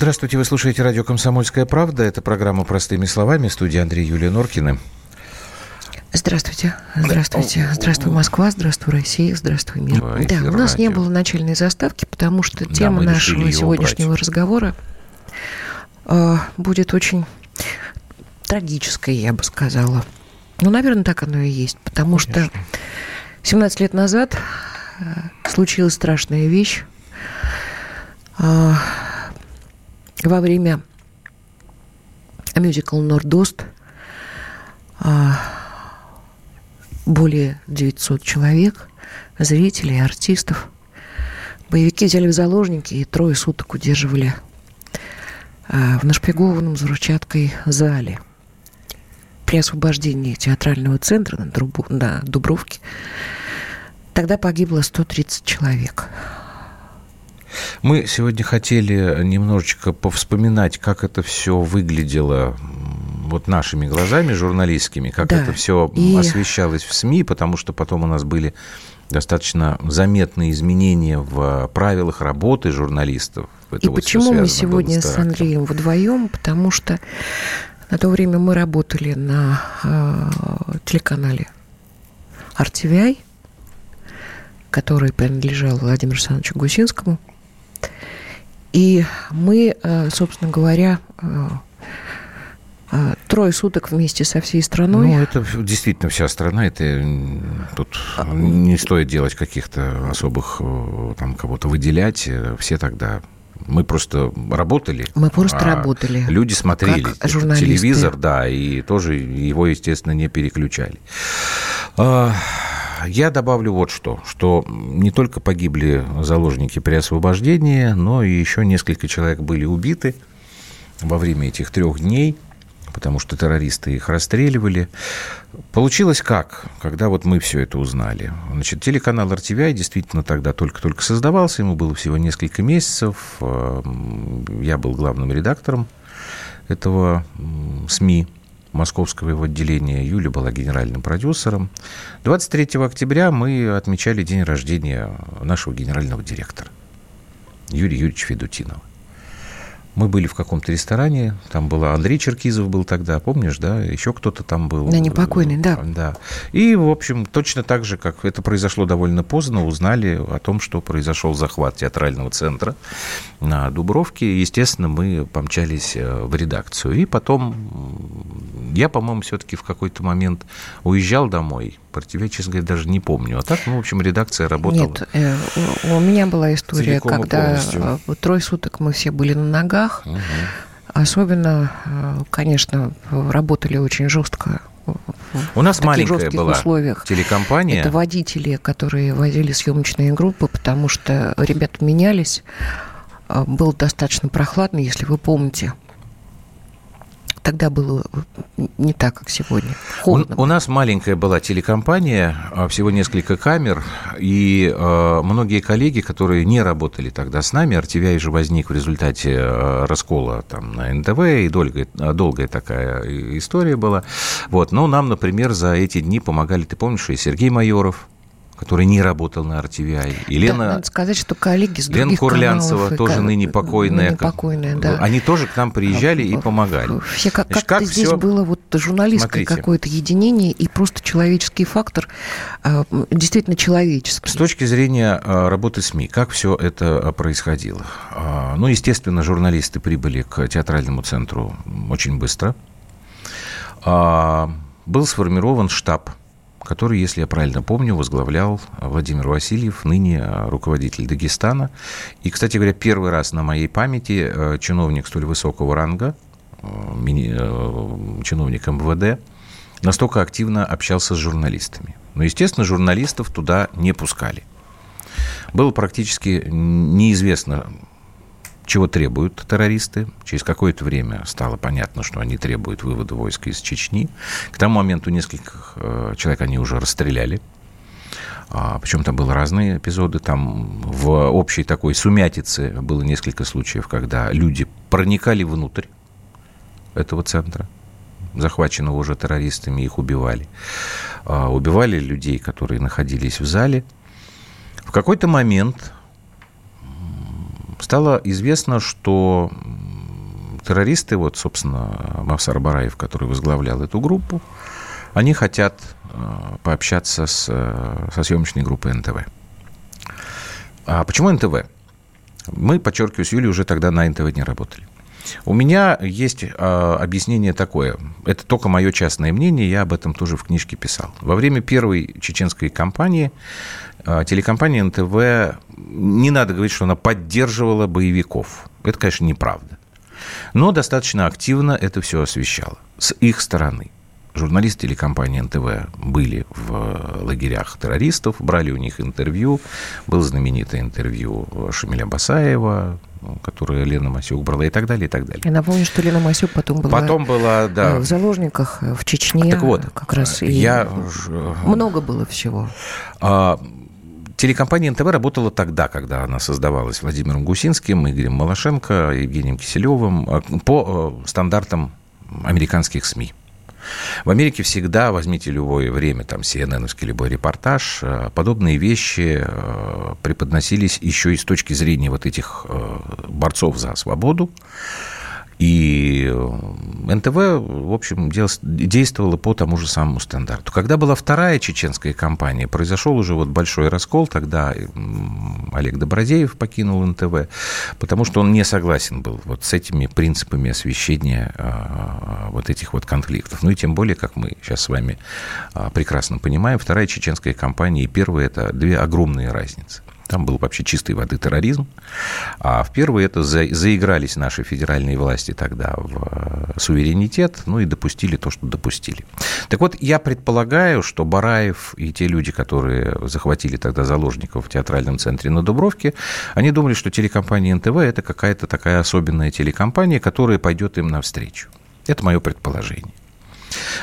Здравствуйте, вы слушаете радио «Комсомольская правда». Это программа «Простыми словами». В студии Андрей Юлия Норкина. Здравствуйте. Здравствуйте. Здравствуй, Москва. Здравствуй, Россия. Здравствуй, мир. Ой, да, у нас радио. не было начальной заставки, потому что да, тема нашего сегодняшнего убрать. разговора э, будет очень трагической, я бы сказала. Ну, наверное, так оно и есть, потому Конечно. что 17 лет назад э, случилась страшная вещь. Э, во время мюзикл «Нордост» э, более 900 человек, зрителей, артистов. Боевики взяли в заложники и трое суток удерживали в нашпигованном взрывчаткой зале – при освобождении театрального центра на Дубровке тогда погибло 130 человек. Мы сегодня хотели немножечко повспоминать, как это все выглядело вот нашими глазами журналистскими, как да, это все и... освещалось в СМИ, потому что потом у нас были достаточно заметные изменения в правилах работы журналистов. Это и вот почему мы сегодня с, Андреем вдвоем? Потому что на то время мы работали на э, телеканале RTVI, который принадлежал Владимиру Александровичу Гусинскому. И мы, э, собственно говоря, э, э, трое суток вместе со всей страной. Ну, это действительно вся страна. Это тут не стоит делать каких-то особых там кого-то выделять. Все тогда мы просто работали. Мы просто а работали. Люди смотрели как телевизор, да, и тоже его, естественно, не переключали. Я добавлю вот что, что не только погибли заложники при освобождении, но и еще несколько человек были убиты во время этих трех дней – потому что террористы их расстреливали. Получилось как, когда вот мы все это узнали? Значит, телеканал RTVI действительно тогда только-только создавался, ему было всего несколько месяцев. Эм, я был главным редактором этого СМИ, московского его отделения. Юля была генеральным продюсером. 23 октября мы отмечали день рождения нашего генерального директора Юрия Юрьевича Федутинова. Мы были в каком-то ресторане, там была Андрей Черкизов был тогда, помнишь, да? Еще кто-то там был. Да, непокойный, да. Да. И, в общем, точно так же, как это произошло довольно поздно, узнали о том, что произошел захват театрального центра на Дубровке. Естественно, мы помчались э, в редакцию. И потом я, по-моему, все-таки в какой-то момент уезжал домой. Про тебя, честно говоря, даже не помню. А так, ну, в общем, редакция работала. Нет, э, у, у меня была история, когда э, трое суток мы все были на ногах. Угу. Особенно, э, конечно, работали очень жестко у нас маленькая была условиях. телекомпания. Это водители, которые возили съемочные группы, потому что ребята менялись. Было достаточно прохладно, если вы помните тогда было не так, как сегодня. У, у нас маленькая была телекомпания, а, всего несколько камер, и э, многие коллеги, которые не работали тогда с нами, RTVI же возник в результате э, раскола там, на НТВ, и долгая, долгая такая история была. Вот. Но нам, например, за эти дни помогали, ты помнишь, и Сергей Майоров, который не работал на RTVI. И Лена, да, надо сказать, что коллеги с Лена Курлянцева, тоже ныне покойная. Ныне покойная, да. Они тоже к нам приезжали и помогали. Все, как, Значит, как здесь все... было вот журналистское какое-то единение и просто человеческий фактор, а, действительно человеческий. С точки зрения а, работы СМИ, как все это а, происходило? Ну, естественно, журналисты прибыли к театральному центру очень быстро. Был сформирован штаб который, если я правильно помню, возглавлял Владимир Васильев, ныне руководитель Дагестана. И, кстати говоря, первый раз на моей памяти э, чиновник столь высокого ранга, э, э, чиновник МВД, настолько активно общался с журналистами. Но, естественно, журналистов туда не пускали. Было практически неизвестно, чего требуют террористы. Через какое-то время стало понятно, что они требуют вывода войск из Чечни. К тому моменту нескольких э, человек они уже расстреляли. А, причем там были разные эпизоды. Там в общей такой сумятице было несколько случаев, когда люди проникали внутрь этого центра, захваченного уже террористами, их убивали. А, убивали людей, которые находились в зале. В какой-то момент стало известно, что террористы, вот, собственно, Мавсар Бараев, который возглавлял эту группу, они хотят э, пообщаться с, э, со съемочной группой НТВ. А почему НТВ? Мы, подчеркиваю, с Юлей уже тогда на НТВ не работали. У меня есть э, объяснение такое. Это только мое частное мнение, я об этом тоже в книжке писал. Во время первой чеченской кампании э, телекомпания НТВ, не надо говорить, что она поддерживала боевиков. Это, конечно, неправда. Но достаточно активно это все освещало с их стороны журналисты телекомпании НТВ были в лагерях террористов, брали у них интервью. Было знаменитое интервью Шамиля Басаева, которое Лена Масюк брала и так далее, и так далее. Я напомню, что Лена Масюк потом была, потом была да. в заложниках в Чечне. Так вот, как раз я... много было всего. А, Телекомпания НТВ работала тогда, когда она создавалась Владимиром Гусинским, Игорем Малашенко, Евгением Киселевым по э, стандартам американских СМИ. В Америке всегда, возьмите любое время, там, CNN, любой репортаж, э, подобные вещи э, преподносились еще и с точки зрения вот этих э, борцов за свободу, и э, НТВ, в общем, действовало по тому же самому стандарту. Когда была вторая чеченская кампания, произошел уже вот большой раскол, тогда Олег Добродеев покинул НТВ, потому что он не согласен был вот с этими принципами освещения э, вот этих вот конфликтов. Ну и тем более, как мы сейчас с вами э, прекрасно понимаем, вторая чеченская кампания и первая – это две огромные разницы. Там был вообще чистой воды терроризм. А в первый это за, заигрались наши федеральные власти тогда в э, суверенитет, ну и допустили то, что допустили. Так вот, я предполагаю, что Бараев и те люди, которые захватили тогда заложников в театральном центре на Дубровке, они думали, что телекомпания НТВ – это какая-то такая особенная телекомпания, которая пойдет им навстречу. Это мое предположение.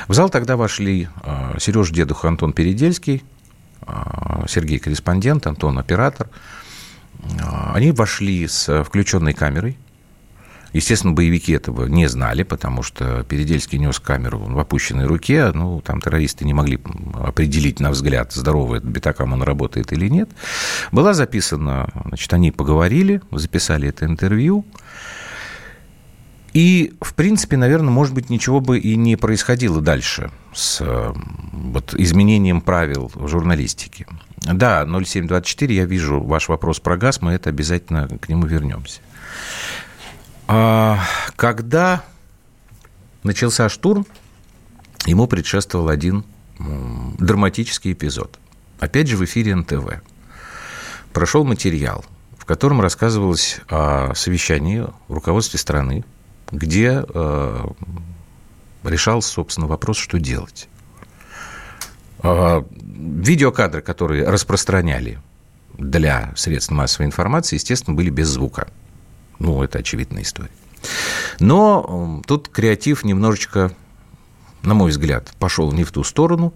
В зал тогда вошли э, Сереж Дедух, Антон Передельский, Сергей корреспондент, Антон оператор. А, они вошли с включенной камерой. Естественно, боевики этого не знали, потому что Передельский нес камеру в опущенной руке. Ну, там террористы не могли определить на взгляд, здоровый этот битакам он работает или нет. Была записана, значит, они поговорили, записали это интервью. И, в принципе, наверное, может быть, ничего бы и не происходило дальше с вот, изменением правил в журналистике. Да, 0724, я вижу ваш вопрос про газ, мы это обязательно к нему вернемся. А, когда начался штурм, ему предшествовал один драматический эпизод. Опять же, в эфире НТВ. Прошел материал, в котором рассказывалось о совещании руководстве страны где э, решался, собственно, вопрос, что делать. Э, видеокадры, которые распространяли для средств массовой информации, естественно, были без звука. Ну, это очевидная история. Но э, тут креатив немножечко, на мой взгляд, пошел не в ту сторону.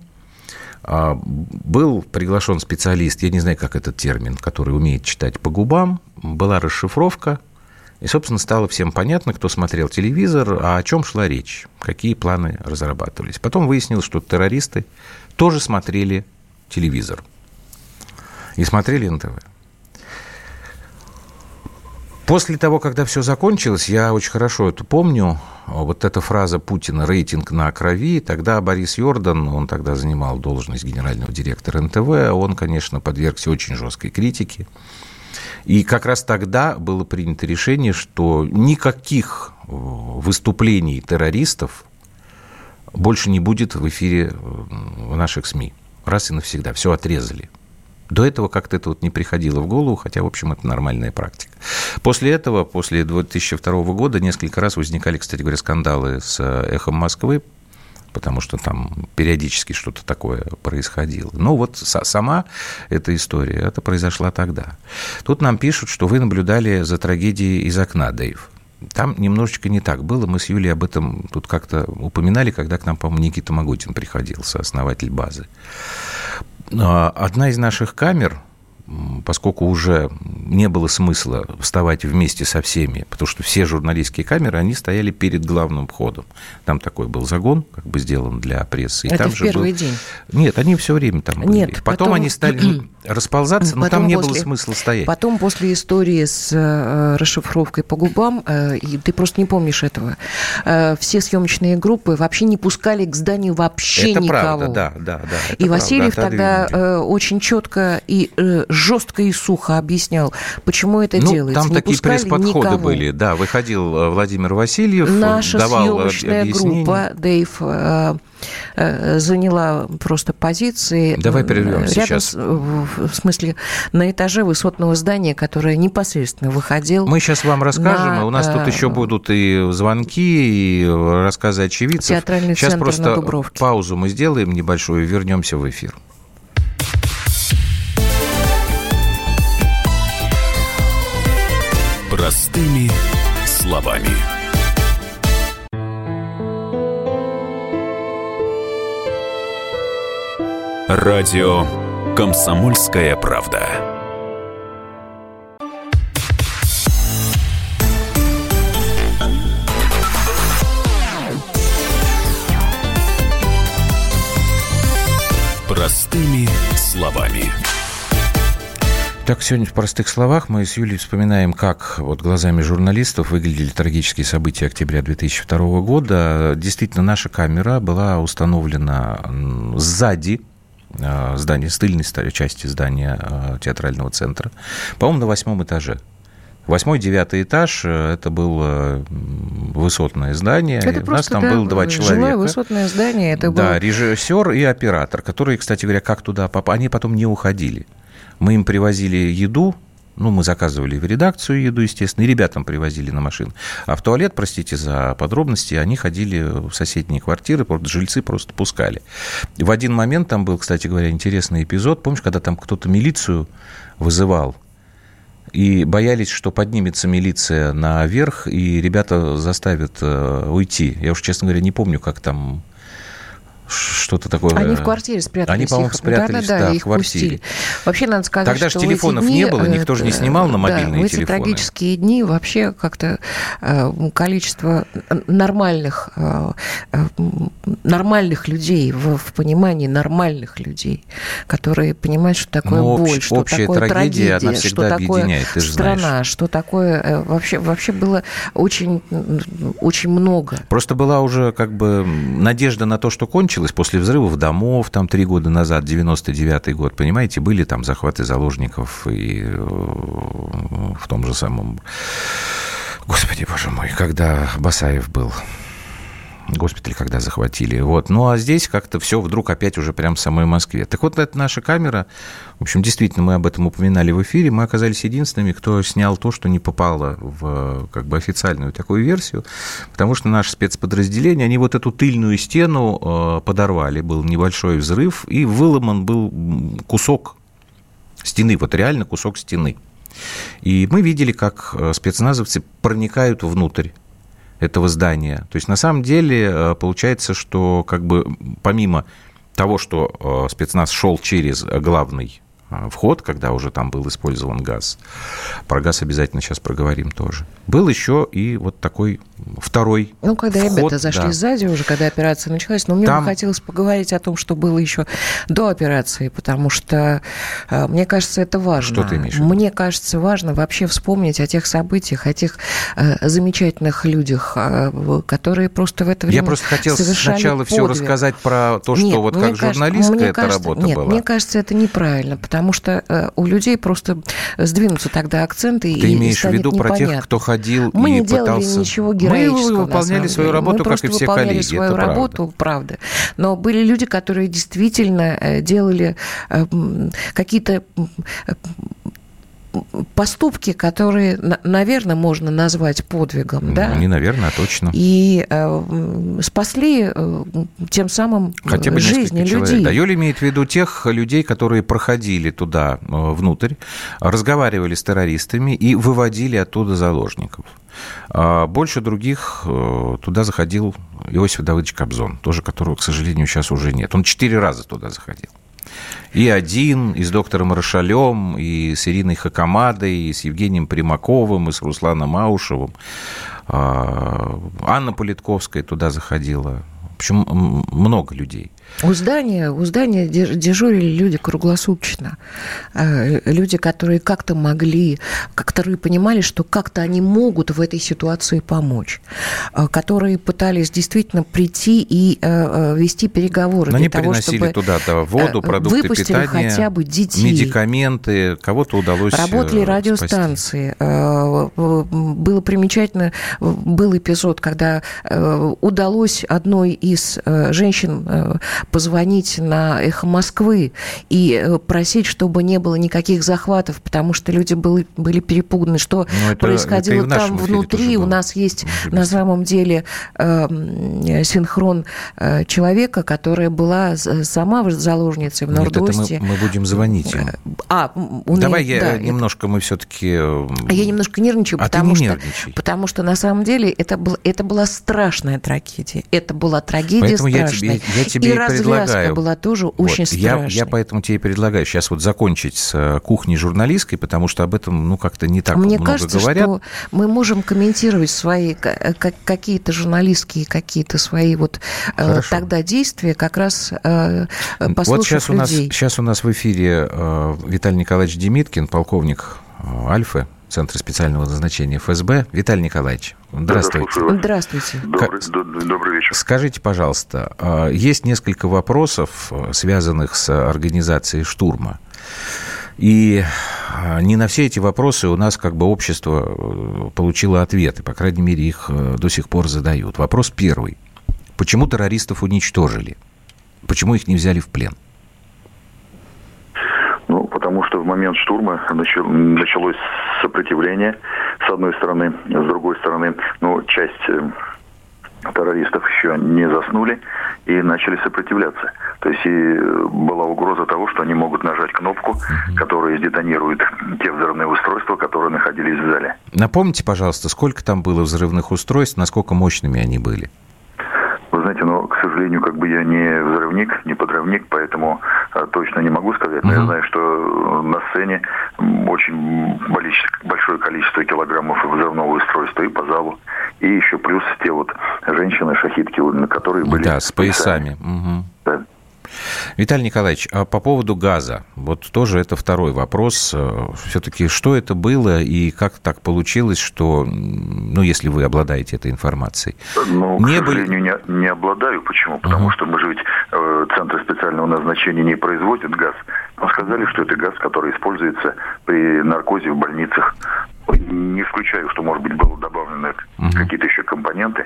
А, был приглашен специалист, я не знаю, как этот термин, который умеет читать по губам. Была расшифровка – и, собственно, стало всем понятно, кто смотрел телевизор, а о чем шла речь, какие планы разрабатывались. Потом выяснилось, что террористы тоже смотрели телевизор. И смотрели НТВ. После того, когда все закончилось, я очень хорошо это помню, вот эта фраза Путина «рейтинг на крови», тогда Борис Йордан, он тогда занимал должность генерального директора НТВ, он, конечно, подвергся очень жесткой критике. И как раз тогда было принято решение, что никаких э, выступлений террористов больше не будет в эфире в наших СМИ. Раз и навсегда. Все отрезали. До этого как-то это вот не приходило в голову, хотя, в общем, это нормальная практика. После этого, после 2002 года, несколько раз возникали, кстати говоря, скандалы с э, «Эхом Москвы», потому что там периодически что-то такое происходило. Но вот сама эта история, это произошла тогда. Тут нам пишут, что вы наблюдали за трагедией из окна, Дэйв. Там немножечко не так было. Мы с Юлей об этом тут как-то упоминали, когда к нам, по-моему, Никита Магутин приходил, сооснователь базы. А, одна из наших камер поскольку уже не было смысла вставать вместе со всеми, потому что все журналистские камеры, они стояли перед главным входом. Там такой был загон, как бы сделан для прессы. И Это там в первый был... день? Нет, они все время там были. Нет, потом, потом они стали расползаться, но там не после... было смысла стоять. Потом после истории с э, расшифровкой по губам, э, и ты просто не помнишь этого, э, все съемочные группы вообще не пускали к зданию вообще это никого. Правда, да, да, да. И Васильев тогда очень четко и жестко и сухо объяснял, почему это ну, делается. Там не такие пресс-подходы были. Да, выходил э, Владимир Васильев, Наша давал съемочная объяснение. группа, Дэйв, э, э, заняла просто позиции. Давай прервем рядом сейчас. С, в смысле, на этаже высотного здания, которое непосредственно выходил. Мы сейчас вам расскажем, на, у нас тут еще будут и звонки, и рассказы очевидцев. Театральный сейчас центр просто на Дубровке. паузу мы сделаем небольшую и вернемся в эфир. Простыми словами. Радио «Комсомольская правда». Простыми словами. Так, сегодня в простых словах мы с Юлей вспоминаем, как вот глазами журналистов выглядели трагические события октября 2002 года. Действительно, наша камера была установлена сзади э, здания, с тыльной части здания э, театрального центра, по-моему, на восьмом этаже. Восьмой, девятый этаж, э, это было высотное здание. Это У нас там да, было два человека. Высотное здание. Это да, был... режиссер и оператор, которые, кстати говоря, как туда попали, они потом не уходили. Мы им привозили еду, ну, мы заказывали в редакцию еду, естественно, и ребятам привозили на машин. А в туалет, простите за подробности, они ходили в соседние квартиры, просто жильцы просто пускали. В один момент там был, кстати говоря, интересный эпизод. Помнишь, когда там кто-то милицию вызывал? И боялись, что поднимется милиция наверх, и ребята заставят э, уйти. Я уж, честно говоря, не помню, как там что-то такое. Они в квартире спрятались. Они, по-моему, спрятались, да, да, да, их в квартире. Пустили. Вообще, надо сказать, Тогда что же телефонов дни, не было, никто же не снимал на мобильные да, в эти телефоны. трагические дни вообще как-то э, количество нормальных, э, э, нормальных людей, в, в понимании нормальных людей, которые понимают, что такое ну, боль, общ, что общая такое трагедия, трагедия, она всегда что такое ты же страна, знаешь. что такое... Вообще, вообще было очень, очень много. Просто была уже как бы надежда на то, что кончилось после взрывов домов, там три года назад, 99-й год, понимаете, были там захваты заложников и в том же самом... Господи, боже мой, когда Басаев был госпиталь, когда захватили. Вот. Ну, а здесь как-то все вдруг опять уже прям в самой Москве. Так вот, это наша камера. В общем, действительно, мы об этом упоминали в эфире. Мы оказались единственными, кто снял то, что не попало в как бы официальную такую версию, потому что наши спецподразделения, они вот эту тыльную стену э, подорвали. Был небольшой взрыв, и выломан был кусок стены, вот реально кусок стены. И мы видели, как э, спецназовцы проникают внутрь этого здания. То есть на самом деле э, получается, что как бы помимо того, что э, спецназ шел через главный вход, когда уже там был использован газ. Про газ обязательно сейчас проговорим тоже. Был еще и вот такой второй Ну, когда вход, ребята зашли да. сзади уже, когда операция началась, но мне Там... бы хотелось поговорить о том, что было еще до операции, потому что, э, мне кажется, это важно. Что ты имеешь? Мне кажется, важно вообще вспомнить о тех событиях, о тех э, замечательных людях, э, которые просто в это время Я просто хотел сначала все подвиг. рассказать про то, что Нет, вот как кажется- журналистка эта кажется- работа нет, была. мне кажется, это неправильно, потому что э, у людей просто сдвинутся тогда акценты Ты и имеешь в виду про тех, непонятно. кто ходил Мы и не делали пытался... ничего героического. Мы выполняли свою работу, Мы как и все выполняли коллеги. свою это правда. работу, правда. Но были люди, которые действительно э, делали э, какие-то поступки, которые, на- наверное, можно назвать подвигом, да? Не, наверное, а точно. И э, спасли э, тем самым Хотя бы жизни несколько человек. людей. Да, Юля имеет в виду тех людей, которые проходили туда э, внутрь, разговаривали с террористами и выводили оттуда заложников. А Больше других э, туда заходил Иосиф Давыдович Кобзон, тоже которого, к сожалению, сейчас уже нет. Он четыре раза туда заходил. И один, и с доктором Рошалем, и с Ириной Хакамадой, и с Евгением Примаковым, и с Русланом Аушевым. А, Анна Политковская туда заходила. В общем, много людей. У здания, у здания дежурили люди круглосуточно. Э, люди, которые как-то могли, которые понимали, что как-то они могут в этой ситуации помочь. Э, которые пытались действительно прийти и э, вести переговоры. Но они того, приносили туда воду, продукты выпустили питания, хотя бы детей. медикаменты. Кого-то удалось Работали радиостанции. Спасти. Было примечательно, был эпизод, когда удалось одной из женщин позвонить на «Эхо Москвы» и э, просить, чтобы не было никаких захватов, потому что люди были, были перепуганы, что ну, это, происходило это там внутри. У нас есть на самом деле э, синхрон э, человека, которая была сама заложницей в Нордосте. Нет, мы, мы будем звонить им. Э, а, у Давай я да, немножко, мы все-таки... Я немножко нервничаю, а потому, что, потому что на самом деле это, был, это была страшная трагедия. Это была трагедия Поэтому страшная. Я тебе, я тебе и, и предлагаю... была тоже вот, очень страшной. Я, я поэтому тебе предлагаю сейчас вот закончить с э, кухней журналистской, потому что об этом, ну, как-то не так Мне много кажется, говорят. что мы можем комментировать свои э, какие-то журналистские, какие-то свои вот э, Хорошо. тогда действия, как раз послушав Вот сейчас людей. у, нас, сейчас у нас в эфире Виталий Николаевич Демиткин, полковник Альфы, Центра специального назначения ФСБ. Виталий Николаевич, здравствуйте. Да, Здравствуйте. Добрый, добрый вечер. Скажите, пожалуйста, а, есть несколько вопросов, а, связанных с организацией штурма. И а, не на все эти вопросы у нас как бы общество получило ответы, по крайней мере, их до сих пор задают. Вопрос первый. Почему террористов уничтожили? Почему их не взяли в плен? Ну, потому что в момент штурма началось сопротивление, с одной стороны, с другой стороны, ну, часть э, террористов еще не заснули и начали сопротивляться. То есть и была угроза того, что они могут нажать кнопку, которая сдетонирует те взрывные устройства, которые находились в зале. Напомните, пожалуйста, сколько там было взрывных устройств, насколько мощными они были? Вы знаете, но, к сожалению, как бы я не взрывник, не подрывник, поэтому а, точно не могу сказать. Но uh-huh. я знаю, что на сцене очень большое количество килограммов взрывного устройства и по залу. И еще плюс те вот женщины-шахидки, на которые были... Да, с поясами. Угу. Виталий Николаевич, а по поводу газа, вот тоже это второй вопрос. Э, Все-таки что это было и как так получилось, что, ну, если вы обладаете этой информацией? Ну, не к сожалению, были... не, не обладаю. Почему? Потому uh-huh. что мы же ведь э, центры специального назначения не производят газ. Нам сказали, что это газ, который используется при наркозе в больницах. Не исключаю, что, может быть, было добавлено uh-huh. какие-то еще компоненты.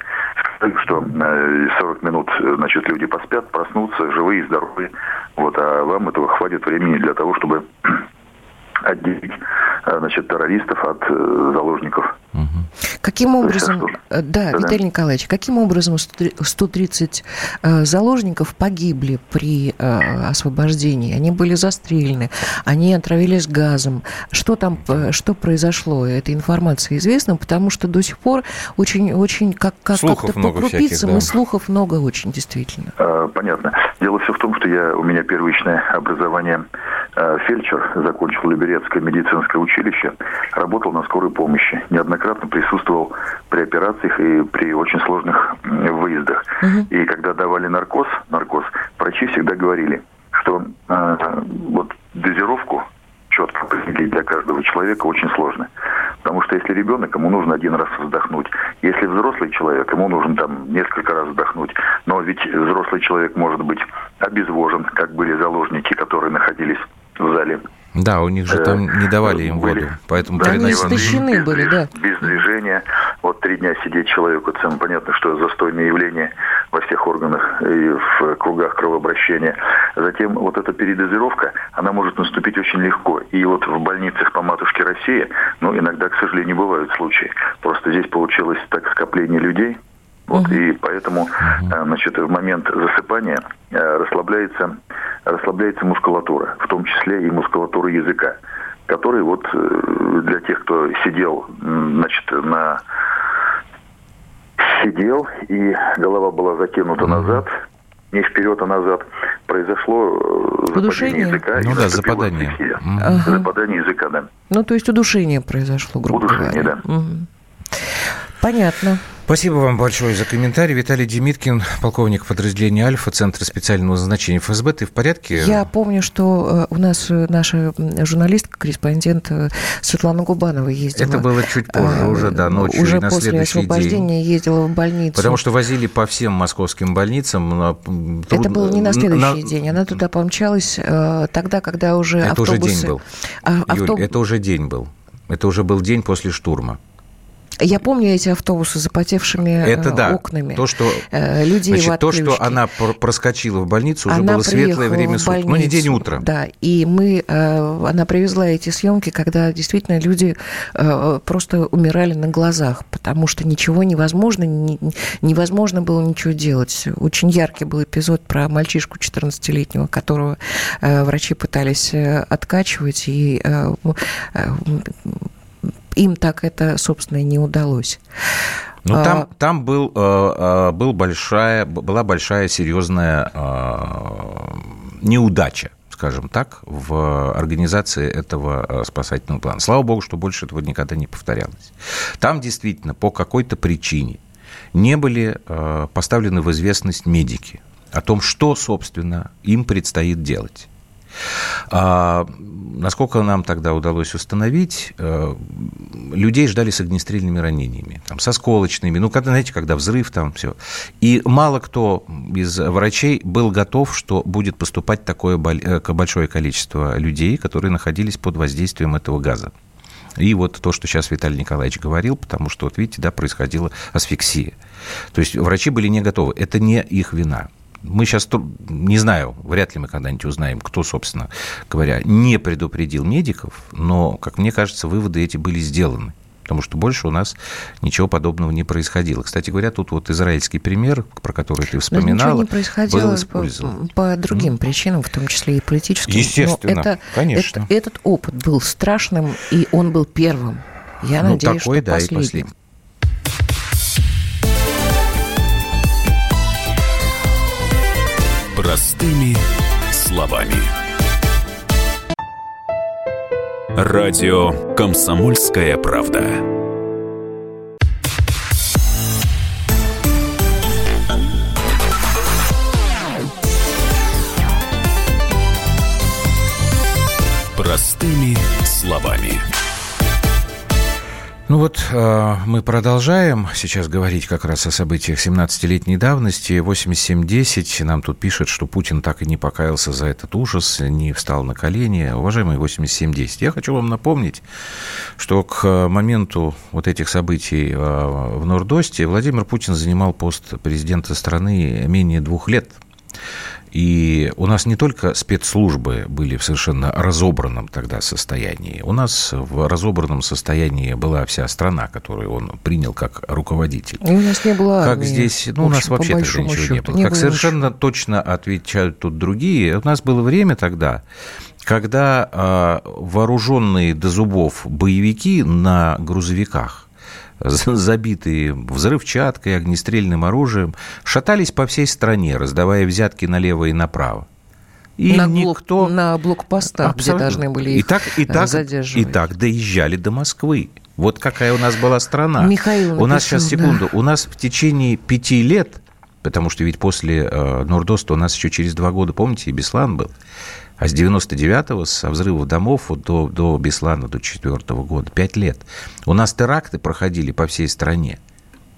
Что 40 э, минут, значит, люди поспят, проснутся, живые, здоровые. Вот, а вам этого хватит времени для того, чтобы отделить э, значит, террористов от э, заложников. Каким образом, э, да, да, Виталий Николаевич, каким образом 130 заложников погибли при освобождении? Они были застрелены, они отравились газом. Что там, что произошло? Эта информация известна, потому что до сих пор очень, очень как, как, как-то по крупицам, да. и слухов много очень, действительно. Понятно. Дело все в том, что я, у меня первичное образование фельдшер, закончил Люберецкое медицинское училище, работал на скорой помощи. Неоднократно присутствовал при операциях и при очень сложных выездах. Угу. И когда давали наркоз, наркоз, врачи всегда говорили, что э, вот дозировку четко определить для каждого человека очень сложно. Потому что если ребенок, ему нужно один раз вздохнуть. Если взрослый человек, ему нужно там несколько раз вздохнуть. Но ведь взрослый человек может быть обезвожен, как были заложники, которые находились. Да, у них же там э, не давали им были, воду, поэтому да, они истощены были, да. Без движения. Вот три дня сидеть человеку, это понятно, что застойное явление во всех органах и в кругах кровообращения. Затем вот эта передозировка, она может наступить очень легко. И вот в больницах по матушке России, ну, иногда, к сожалению, бывают случаи. Просто здесь получилось так скопление людей, вот, угу. И поэтому э, значит, в момент засыпания э, расслабляется, расслабляется мускулатура, в том числе и мускулатура языка, который вот э, для тех, кто сидел значит, на сидел, и голова была закинута назад, не вперед, а назад, произошло Удушение? языка. Ну да, западание. Ага. Западание языка, да. Ну, то есть удушение произошло, грубо удушение, говоря. да. Угу. Понятно. Спасибо вам большое за комментарий. Виталий Демиткин, полковник подразделения «Альфа», Центра специального назначения ФСБ. Ты в порядке? Я помню, что э, у нас э, наша журналистка, корреспондент э, Светлана Губанова ездила. Это было чуть позже уже, да, ночью Уже и на после следующий освобождения день. ездила в больницу. Потому что возили по всем московским больницам. Трудно... Это было не на следующий на... день. Она туда помчалась тогда, когда уже это автобусы... уже день был. А, Юль, это уже день был. Это уже был день после штурма. Я помню эти автобусы с запотевшими это, да, окнами. То, что, людей значит, то, что она проскочила в больницу, уже она было светлое время суток. Ну, не день утро. Да, и мы, она привезла эти съемки, когда действительно люди просто умирали на глазах, потому что ничего невозможно, невозможно было ничего делать. Очень яркий был эпизод про мальчишку 14-летнего, которого врачи пытались откачивать, и им так это, собственно, и не удалось. Ну, там, там был, был большая, была большая серьезная неудача скажем так, в организации этого спасательного плана. Слава богу, что больше этого никогда не повторялось. Там действительно по какой-то причине не были поставлены в известность медики о том, что, собственно, им предстоит делать. А, насколько нам тогда удалось установить, людей ждали с огнестрельными ранениями, там, со сколочными, ну, когда, знаете, когда взрыв, там все. И мало кто из врачей был готов, что будет поступать такое большое количество людей, которые находились под воздействием этого газа. И вот то, что сейчас Виталий Николаевич говорил, потому что, вот видите, да, происходила асфиксия. То есть врачи были не готовы. Это не их вина мы сейчас, не знаю, вряд ли мы когда-нибудь узнаем, кто, собственно говоря, не предупредил медиков, но, как мне кажется, выводы эти были сделаны потому что больше у нас ничего подобного не происходило. Кстати говоря, тут вот израильский пример, про который ты вспоминала, Но не происходило был использован. По, по другим ну, причинам, в том числе и политическим. Естественно, Но это, конечно. Это, этот опыт был страшным, и он был первым. Я ну, надеюсь, такой, что да, последним. И последним. Простыми словами. Радио «Комсомольская правда». Простыми словами. Ну вот э, мы продолжаем сейчас говорить как раз о событиях 17-летней давности. 8710 нам тут пишет, что Путин так и не покаялся за этот ужас, не встал на колени. Уважаемый 8710, я хочу вам напомнить, что к моменту вот этих событий э, в Нордосте Владимир Путин занимал пост президента страны менее двух лет. И у нас не только спецслужбы были в совершенно разобранном тогда состоянии. У нас в разобранном состоянии была вся страна, которую он принял как руководитель. И у нас не было армии. Как здесь, ну, у нас вообще тогда ничего счету, не было. Не как было совершенно ничего. точно отвечают тут другие. У нас было время тогда, когда э, вооруженные до зубов боевики на грузовиках забитые взрывчаткой, огнестрельным оружием, шатались по всей стране, раздавая взятки налево и направо. И на, никто... блок, на блокпостах, Абсолютно. где должны были их и так, и так, задерживать. И так доезжали до Москвы. Вот какая у нас была страна. Михаил написал, у нас сейчас, секунду, да. у нас в течение пяти лет, потому что ведь после э, Нордоста у нас еще через два года, помните, и Беслан был, а с 99-го, со взрывов домов вот до, до Беслана, до 4 года, 5 лет, у нас теракты проходили по всей стране.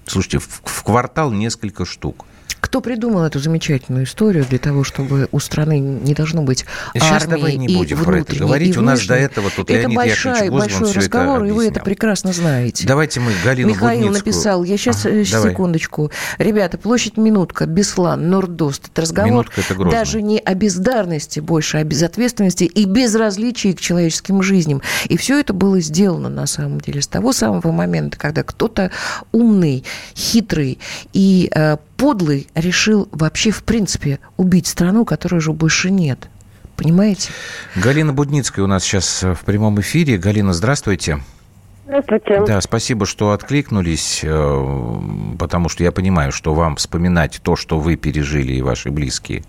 Слушайте, в, в квартал несколько штук. Кто придумал эту замечательную историю для того, чтобы у страны не должно быть Сейчас армии давай не и будем про это говорить. У нас до этого тут это Леонид большой, Яковлевич Гозман большой разговор, и вы это прекрасно знаете. Давайте мы Галину Михаил Будницкую... написал, я сейчас, ага, секундочку. Давай. Ребята, площадь Минутка, Беслан, Нордост. Это разговор Минутка это даже не о бездарности больше, а о безответственности и безразличии к человеческим жизням. И все это было сделано, на самом деле, с того самого момента, когда кто-то умный, хитрый и э, подлый решил вообще, в принципе, убить страну, которой уже больше нет. Понимаете? Галина Будницкая у нас сейчас в прямом эфире. Галина, здравствуйте. Здравствуйте. Да, спасибо, что откликнулись, э, потому что я понимаю, что вам вспоминать то, что вы пережили и ваши близкие,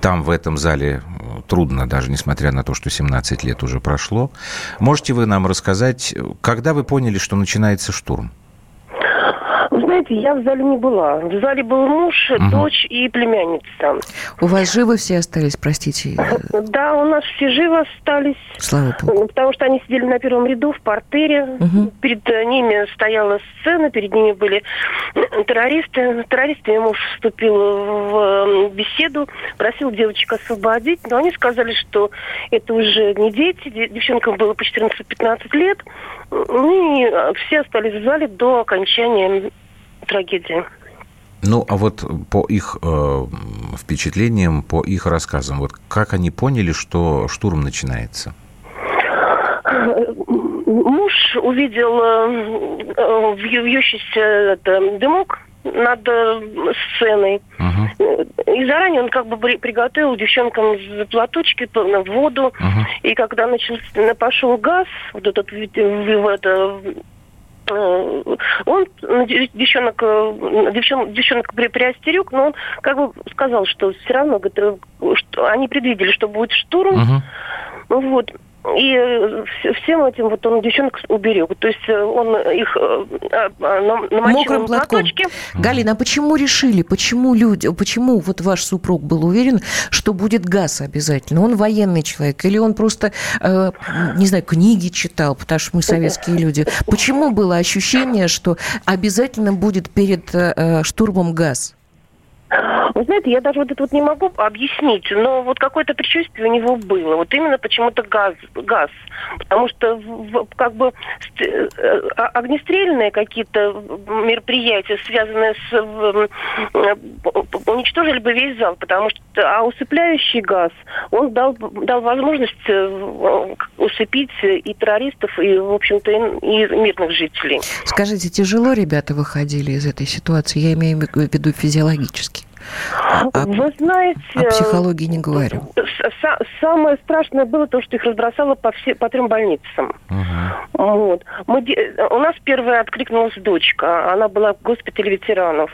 там, в этом зале, трудно, даже несмотря на то, что 17 лет уже прошло. Можете вы нам рассказать, когда вы поняли, что начинается штурм? Знаете, я в зале не была. В зале был муж, угу. дочь и племянница. У вас живы все остались, простите? Да, у нас все живы остались. Слава Богу. Потому что они сидели на первом ряду в портере. Угу. Перед ними стояла сцена, перед ними были террористы. Террористами муж вступил в беседу, просил девочек освободить, но они сказали, что это уже не дети, девчонкам было по 14-15 лет. Ну и все остались в зале до окончания трагедия. Ну, а вот по их э, впечатлениям, по их рассказам, вот как они поняли, что штурм начинается? Муж увидел э, вьющийся это, дымок над э, сценой. Uh-huh. И заранее он как бы приготовил девчонкам платочки воду. Uh-huh. И когда начался, пошел газ, вот этот в, это, Э, он ну, девчонок, э, девчон, девчонок при, приостерег, но он как бы сказал, что все равно говорит, э, что они предвидели, что будет штурм. Uh-huh. Вот. И э, всем этим вот он девчонок уберег. То есть э, он их э, намочил Мокрым платком. платочке. Галина, а почему решили, почему люди, почему вот ваш супруг был уверен, что будет газ обязательно? Он военный человек или он просто, не знаю, книги читал, потому что мы советские люди. Почему было ощущение, что обязательно будет перед штурмом газ? Вы знаете, я даже вот это вот не могу объяснить, но вот какое-то предчувствие у него было. Вот именно почему-то газ, газ. Потому что в, как бы э, а, огнестрельные какие-то мероприятия, связанные с... Э, уничтожили бы весь зал, потому что... А усыпляющий газ, он дал, дал возможность э, усыпить и террористов, и, в общем-то, и мирных жителей. Скажите, тяжело ребята выходили из этой ситуации? Я имею в виду физиологически. А, Вы знаете... О психологии не говорю. Самое страшное было то, что их разбросало по, все, по трем больницам. Угу. Вот. Мы, у нас первая откликнулась дочка. Она была в госпитале ветеранов.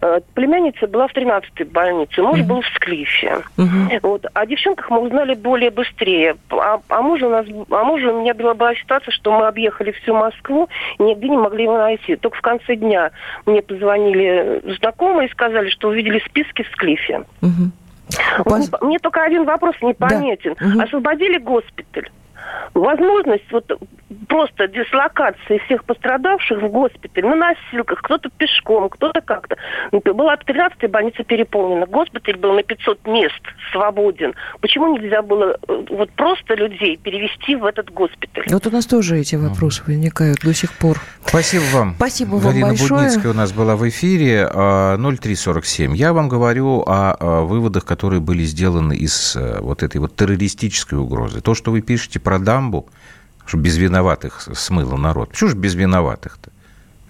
Э, племянница была в 13-й больнице. Муж угу. был в Склифе. Угу. Вот. О девчонках мы узнали более быстрее. А, а мужа у нас, а мужа у меня была, была ситуация, что мы объехали всю Москву и нигде не могли его найти. Только в конце дня мне позвонили знакомые и сказали, что увидели списки в Склифе. Угу. Мне только один вопрос непонятен. Да. Угу. Освободили госпиталь возможность вот просто дислокации всех пострадавших в госпиталь на носилках, кто-то пешком, кто-то как-то. Ну, была 13-я больница переполнена, госпиталь был на 500 мест свободен. Почему нельзя было э, вот просто людей перевести в этот госпиталь? Вот у нас тоже эти вопросы возникают до сих пор. Спасибо вам. Спасибо вам Галина большое. Будницкая у нас была в эфире 0347. А, Я вам говорю о выводах, которые были сделаны из э, вот этой вот террористической угрозы. То, что вы пишете про дамбу, что без виноватых смыло народ. Почему же без виноватых-то?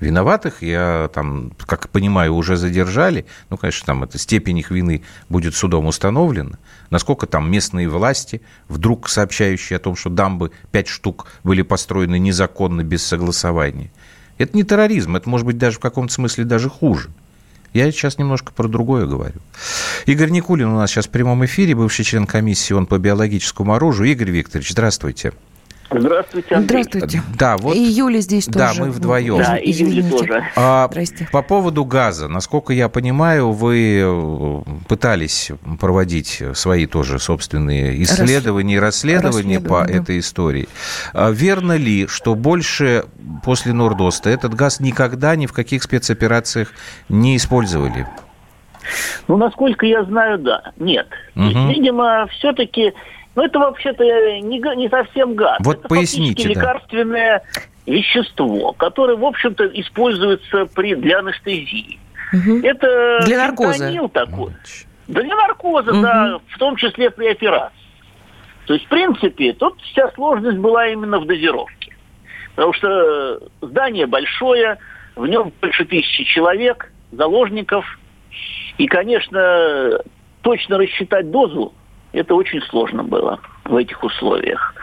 Виноватых, я там, как понимаю, уже задержали. Ну, конечно, там эта степень их вины будет судом установлена. Насколько там местные власти, вдруг сообщающие о том, что дамбы, пять штук, были построены незаконно, без согласования. Это не терроризм, это может быть даже в каком-то смысле даже хуже. Я сейчас немножко про другое говорю. Игорь Никулин у нас сейчас в прямом эфире, бывший член комиссии он по биологическому оружию. Игорь Викторович, здравствуйте. Здравствуйте, Андрей. Здравствуйте. Да, вот. И Юля здесь да, тоже. Да, мы вдвоем. Да, и Юля тоже. А, Здрасте. По поводу газа. Насколько я понимаю, вы э, пытались проводить свои тоже собственные исследования и расследования по да. этой истории. А верно ли, что больше после Нордоста этот газ никогда ни в каких спецоперациях не использовали? Ну, насколько я знаю, да. Нет. Угу. есть, видимо, все-таки ну, это вообще-то не, не совсем газ. Вот это поясните, да. лекарственное вещество, которое, в общем-то, используется при, для анестезии. Угу. Это для наркоза. такой. Да для наркоза, угу. да, в том числе при операции. То есть, в принципе, тут вся сложность была именно в дозировке. Потому что здание большое, в нем больше тысячи человек, заложников. И, конечно, точно рассчитать дозу это очень сложно было в этих условиях.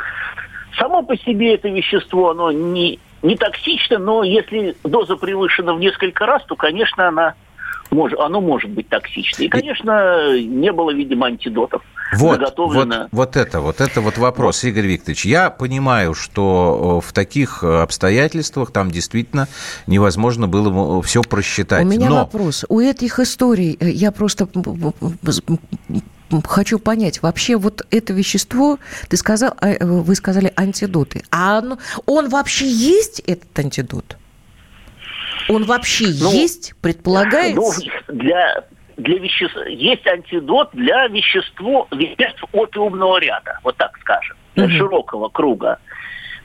Само по себе это вещество, оно не, не токсично, но если доза превышена в несколько раз, то, конечно, она может, оно может быть токсично. И, конечно, не было, видимо, антидотов. Вот, вот, вот это, вот это вот вопрос. Игорь Викторович. Я понимаю, что в таких обстоятельствах там действительно невозможно было все просчитать. У меня но... вопрос. У этих историй э, я просто хочу понять, вообще вот это вещество, ты сказал, э, вы сказали антидоты, а он, он вообще есть этот антидот? Он вообще ну, есть, предполагается? Ну, для, для веществ... Есть антидот для вещества, веществ опиумного ряда, вот так скажем, для угу. широкого круга.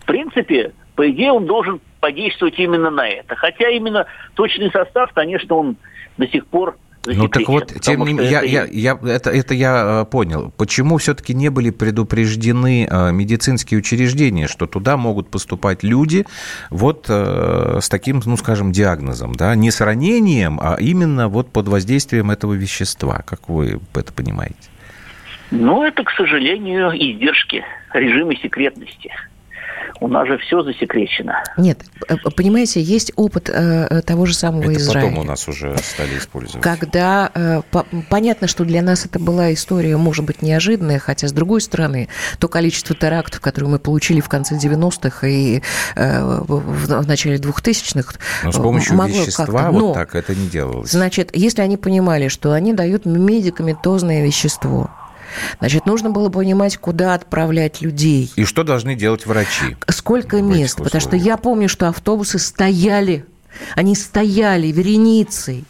В принципе, по идее, он должен подействовать именно на это. Хотя именно точный состав, конечно, он до сих пор ну так вот, тем не менее, я, я, я, это, это я э, понял. Почему все-таки не были предупреждены э, медицинские учреждения, что туда могут поступать люди вот э, с таким, ну скажем, диагнозом, да, не с ранением, а именно вот под воздействием этого вещества, как вы это понимаете? Ну, это, к сожалению, издержки режима секретности у нас же все засекречено. Нет, э, понимаете, есть опыт э, э, того же самого это Израиля. потом у нас уже стали использовать. Когда э, по, понятно, что для нас это была история, может быть, неожиданная, хотя, с другой стороны, то количество терактов, которые мы получили в конце 90-х и э, в, в начале 2000-х... Но с помощью вещества вот Но, так это не делалось. Значит, если они понимали, что они дают медикаментозное вещество, Значит, нужно было понимать, куда отправлять людей. И что должны делать врачи? Сколько мест? Потому что я помню, что автобусы стояли, они стояли вереницей.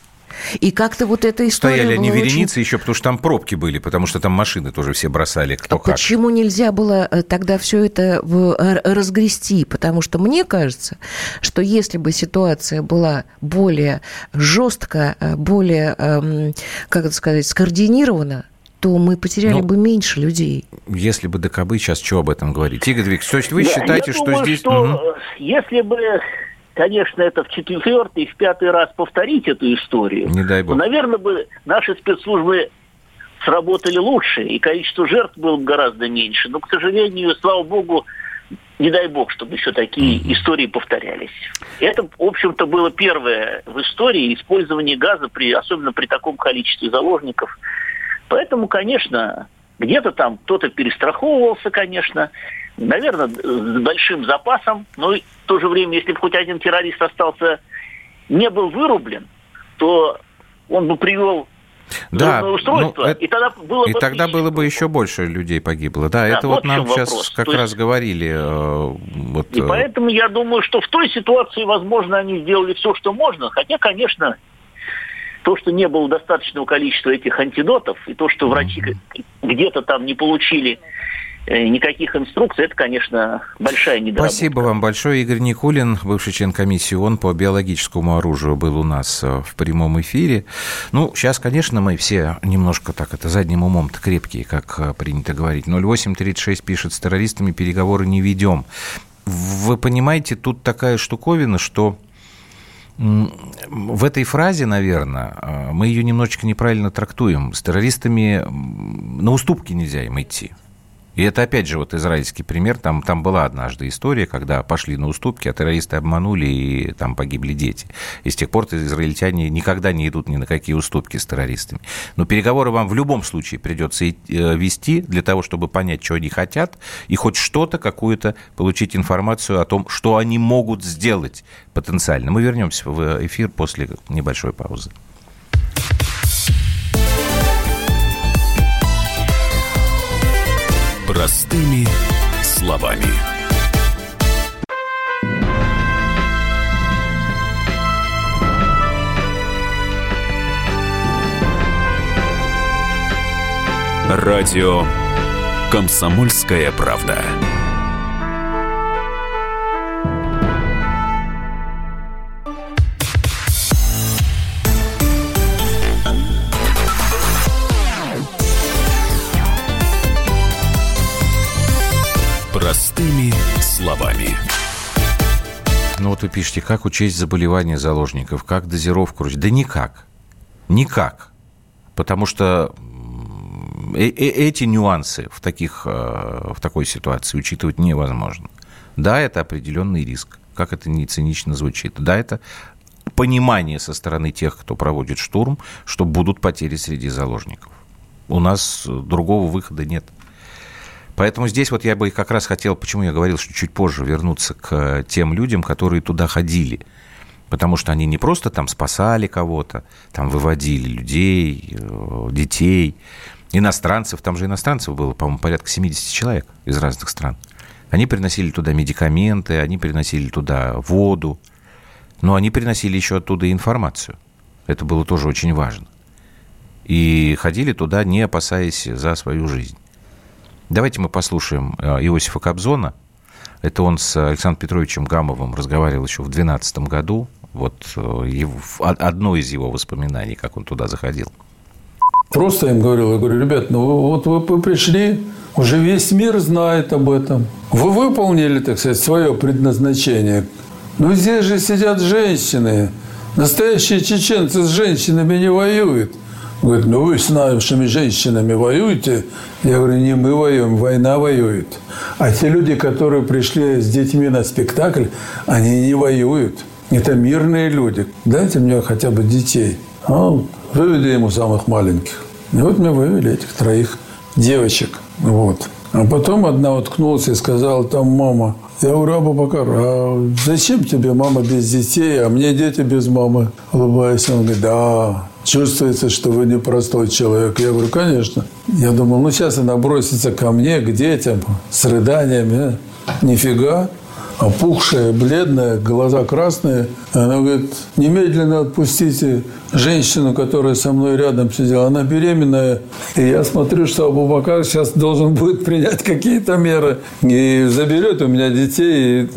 И как-то вот эта история Стояли они вереницы очень... еще, потому что там пробки были, потому что там машины тоже все бросали, кто а как. Почему нельзя было э, тогда все это разгрести? Потому что мне кажется, что если бы ситуация была более жесткая, э, более, эм, как это сказать, скоординирована, то мы потеряли ну, бы меньше людей. Если бы ДКБ, сейчас что об этом говорить? Игорь Викторович, то есть вы считаете, что думаю, здесь... Что, угу. Если бы, конечно, это в четвертый, в пятый раз повторить эту историю, Не дай бог. то, наверное, бы наши спецслужбы сработали лучше, и количество жертв было бы гораздо меньше. Но, к сожалению, слава богу, не дай бог, чтобы еще такие mm истории повторялись. Это, в общем-то, было первое в истории использование газа, при, особенно при таком количестве заложников – Поэтому, конечно, где-то там кто-то перестраховывался, конечно, наверное, с большим запасом, но в то же время, если бы хоть один террорист остался, не был вырублен, то он бы привел да, устройство, ну, это, и тогда было и бы тогда было бы еще больше людей погибло. Да, да это вот, вот нам сейчас вопрос. как то раз есть... говорили. Э, вот, и э... поэтому я думаю, что в той ситуации, возможно, они сделали все, что можно. Хотя, конечно, то, что не было достаточного количества этих антидотов, и то, что врачи где-то там не получили э, никаких инструкций, это, конечно, большая недоработка. Спасибо вам большое. Игорь Никулин, бывший член комиссии ООН по биологическому оружию, был у нас э, в прямом эфире. Ну, сейчас, конечно, мы все немножко так это задним умом-то крепкие, как э, принято говорить. 0836 пишет, с террористами переговоры не ведем. Вы понимаете, тут такая штуковина, что в этой фразе, наверное, э, мы ее немножечко неправильно трактуем. С террористами на уступки нельзя им идти. И это, опять же, вот израильский пример. Там, там была однажды история, когда пошли на уступки, а террористы обманули, и там погибли дети. И с тех пор израильтяне никогда не идут ни на какие уступки с террористами. Но переговоры вам в любом случае придется э, вести для того, чтобы понять, что они хотят, и хоть что-то, какую-то получить информацию о том, что они могут сделать потенциально. Мы вернемся в эфир после небольшой паузы. Простыми словами. Радио «Комсомольская правда». Простыми словами. Ну вот вы пишете, как учесть заболевания заложников, как дозировку? Да никак. Никак. Потому что э, э, эти нюансы в, таких, э, в такой ситуации учитывать невозможно. Да, это определенный риск. как это не цинично звучит. Да, это понимание со стороны тех, кто проводит штурм, что будут потери среди заложников. У нас другого выхода нет. Поэтому здесь вот я бы как раз хотел, почему я говорил, что чуть позже вернуться к тем людям, которые туда ходили. Потому что они не просто там спасали кого-то, там выводили людей, э, детей, иностранцев. Там же иностранцев было, по-моему, порядка 70 человек из разных стран. Они приносили туда медикаменты, они приносили туда воду, но они приносили еще оттуда информацию. Это было тоже очень важно. И ходили туда, не опасаясь за свою жизнь. Давайте мы послушаем э, Иосифа Кобзона. Это он с Александром Петровичем Гамовым разговаривал еще в 2012 году. Вот э, его, одно из его воспоминаний, как он туда заходил. Просто им говорил, я говорю, ребят, ну вот вы пришли, уже весь мир знает об этом. Вы выполнили, так сказать, свое предназначение. Но здесь же сидят женщины. Настоящие чеченцы с женщинами не воюют. Говорит, ну вы с нашими женщинами воюете? Я говорю, не мы воюем, война воюет. А те люди, которые пришли с детьми на спектакль, они не воюют. Это мирные люди. Дайте мне хотя бы детей. А выведи ему самых маленьких. И вот мы вывели этих троих девочек. Вот. А потом одна уткнулась и сказала, там мама. Я говорю, Абу Бакар, а зачем тебе мама без детей, а мне дети без мамы? Улыбаясь, он говорит, да, чувствуется, что вы непростой человек. Я говорю, конечно. Я думал, ну сейчас она бросится ко мне, к детям, с рыданиями. Нифига опухшая, бледная, глаза красные. Она говорит, немедленно отпустите женщину, которая со мной рядом сидела. Она беременная. И я смотрю, что Абубакар сейчас должен будет принять какие-то меры. И заберет у меня детей.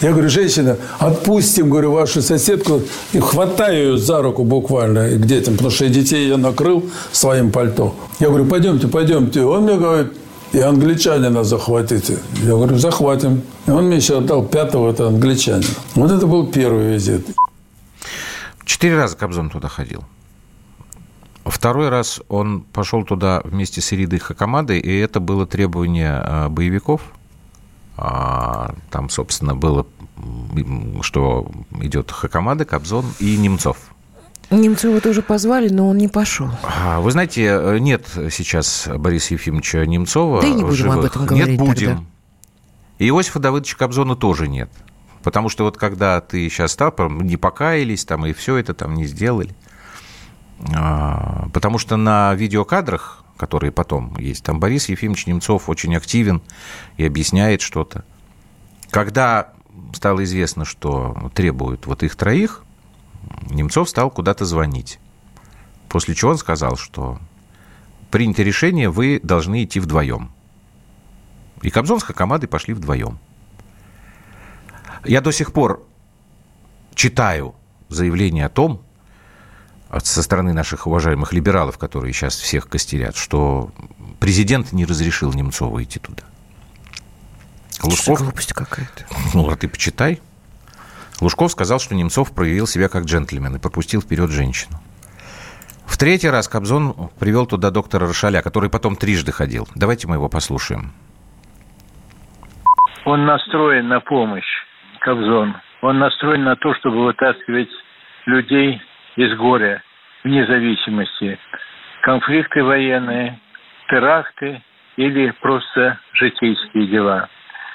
Я говорю, женщина, отпустим, говорю, вашу соседку. И хватаю ее за руку буквально к детям, потому что детей я накрыл своим пальто. Я говорю, пойдемте, пойдемте. Он мне говорит, и англичанина захватите. Я говорю, захватим. И он мне еще отдал пятого, это англичанина. Вот это был первый визит. Четыре раза Кобзон туда ходил. Второй раз он пошел туда вместе с Иридой Хакамадой, и это было требование а, боевиков. А, там, собственно, было, что идет Хакамада, Кобзон и Немцов. Немцова тоже позвали, но он не пошел. А, вы знаете, э, нет сейчас Бориса Ефимовича Немцова. Да и не будем живых. об этом говорить Нет, будем. Тогда. И Иосифа Давыдовича Кобзона тоже нет. Потому что вот когда ты сейчас стал, не покаялись там и все это там не сделали. А, потому что на видеокадрах, которые потом есть, там Борис Ефимович Немцов очень активен и объясняет что-то. Когда стало известно, что требуют вот их троих, Немцов стал куда-то звонить. После чего он сказал, что принято решение, вы должны идти вдвоем. И Кобзон с Хакамадой пошли вдвоем. Я до сих пор читаю заявление о том, со стороны наших уважаемых либералов, которые сейчас всех костерят, что президент не разрешил Немцову идти туда. Лужков... Глупость какая-то. Ну, а ты почитай. Лужков сказал, что Немцов проявил себя как джентльмен и пропустил вперед женщину. В третий раз Кобзон привел туда доктора Рошаля, который потом трижды ходил. Давайте мы его послушаем. Он настроен на помощь, Кобзон. Он настроен на то, чтобы вытаскивать людей из горя, вне зависимости. Конфликты военные, теракты или просто житейские дела.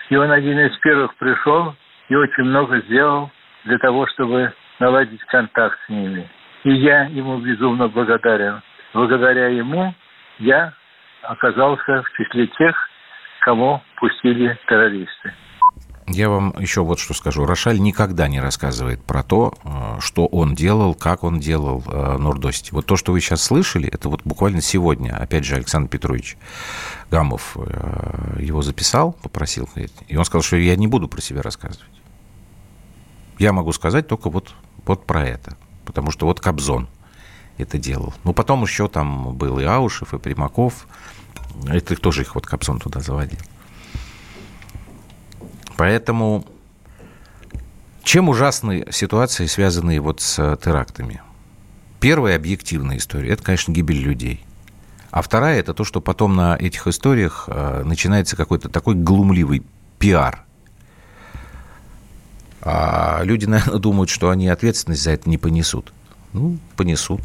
И он один из первых пришел и очень много сделал для того, чтобы наладить контакт с ними. И я ему безумно благодарен. Благодаря ему я оказался в числе тех, кого пустили террористы. Я вам еще вот что скажу. Рошаль никогда не рассказывает про то, э, что он делал, как он делал э, Нордости. Вот то, что вы сейчас слышали, это вот буквально сегодня, опять же, Александр Петрович Гамов э, его записал, попросил, и он сказал, что я не буду про себя рассказывать. Я могу сказать только вот, вот про это. Потому что вот Кобзон это делал. Ну, потом еще там был и Аушев, и Примаков. Это тоже их вот Кобзон туда заводил. Поэтому чем ужасны ситуации, связанные вот с терактами? Первая объективная история – это, конечно, гибель людей. А вторая – это то, что потом на этих историях э, начинается какой-то такой глумливый пиар А люди, наверное, думают, что они ответственность за это не понесут. Ну, понесут.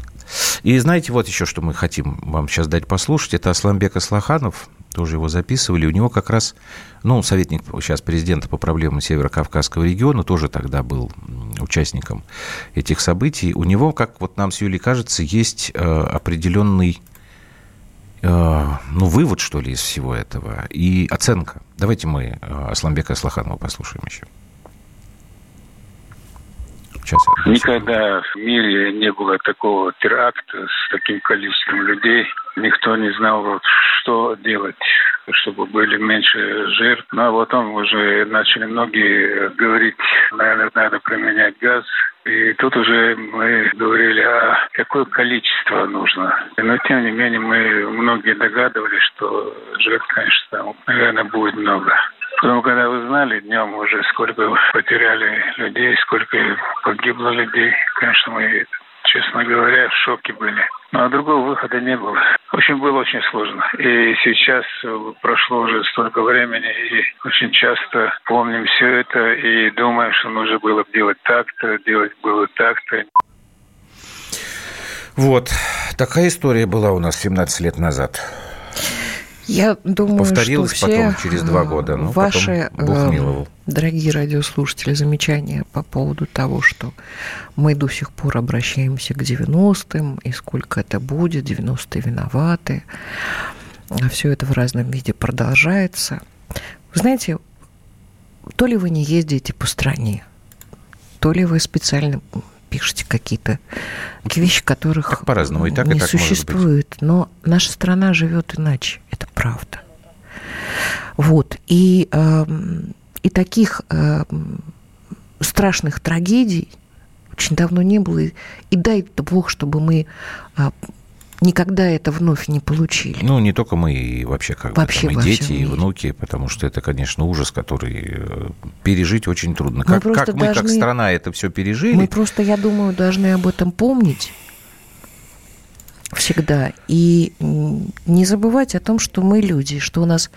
И знаете, вот еще, что мы хотим вам сейчас дать послушать. Это Асламбек Аслаханов, тоже его записывали. У него как раз, ну, советник сейчас президента по проблемам Северо-Кавказского региона, тоже тогда был участником этих событий. У него, как вот нам с Юлей кажется, есть э, определенный э, ну, вывод, что ли, из всего этого и оценка. Давайте мы э, Асламбека Аслаханова послушаем еще. Сейчас. Никогда в мире не было такого теракта с таким количеством людей. Никто не знал, что делать, чтобы были меньше жертв. Ну, а потом уже начали многие говорить, наверное, надо применять газ. И тут уже мы говорили, а какое количество нужно. Но, тем не менее, мы многие догадывались, что жертв, конечно, наверное, будет много. Потом, когда вы знали днем уже, сколько потеряли людей, сколько погибло людей, конечно, мы, честно говоря, в шоке были. Ну, а другого выхода не было. В общем, было очень сложно. И сейчас прошло уже столько времени, и очень часто помним все это и думаем, что нужно было делать так-то, делать было так-то. Вот, такая история была у нас 17 лет назад. Я думаю, Повторилось что все потом через два года. Ну, ваши, э, дорогие радиослушатели, замечания по поводу того, что мы до сих пор обращаемся к 90-м, и сколько это будет, 90-е виноваты, а все это в разном виде продолжается. Вы знаете, то ли вы не ездите по стране, то ли вы специально пишете какие-то вещи, которых так по-разному, и так, не и так существует. Но наша страна живет иначе, это правда. Вот. И, э, и таких э, страшных трагедий очень давно не было. И, и дай бог, чтобы мы э, никогда это вновь не получили. Ну, не только мы, и вообще как вообще бы, там, и дети, и внуки, потому что это, конечно, ужас, который э, пережить очень трудно. Мы как, как мы, должны, как страна, это все пережили. Мы просто, я думаю, должны об этом помнить всегда. И не забывать о том, что мы люди, что у нас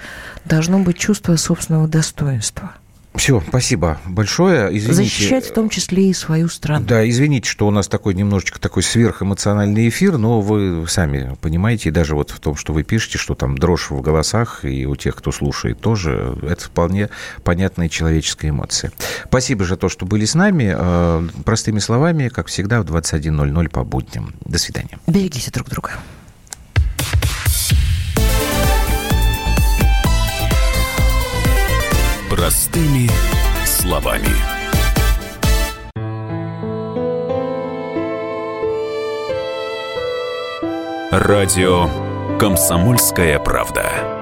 должно быть чувство собственного достоинства – все, спасибо большое. Извините. Защищать в том числе и свою страну. Да, извините, что у нас такой немножечко такой сверхэмоциональный эфир, но вы сами понимаете, и даже вот в том, что вы пишете, что там дрожь в голосах, и у тех, кто слушает тоже, это вполне понятная человеческая эмоция. Спасибо за то, что были с нами. Э, простыми словами, как всегда, в 21.00 по будням. До свидания. Берегите друг друга. Простыми словами. Радио «Комсомольская правда».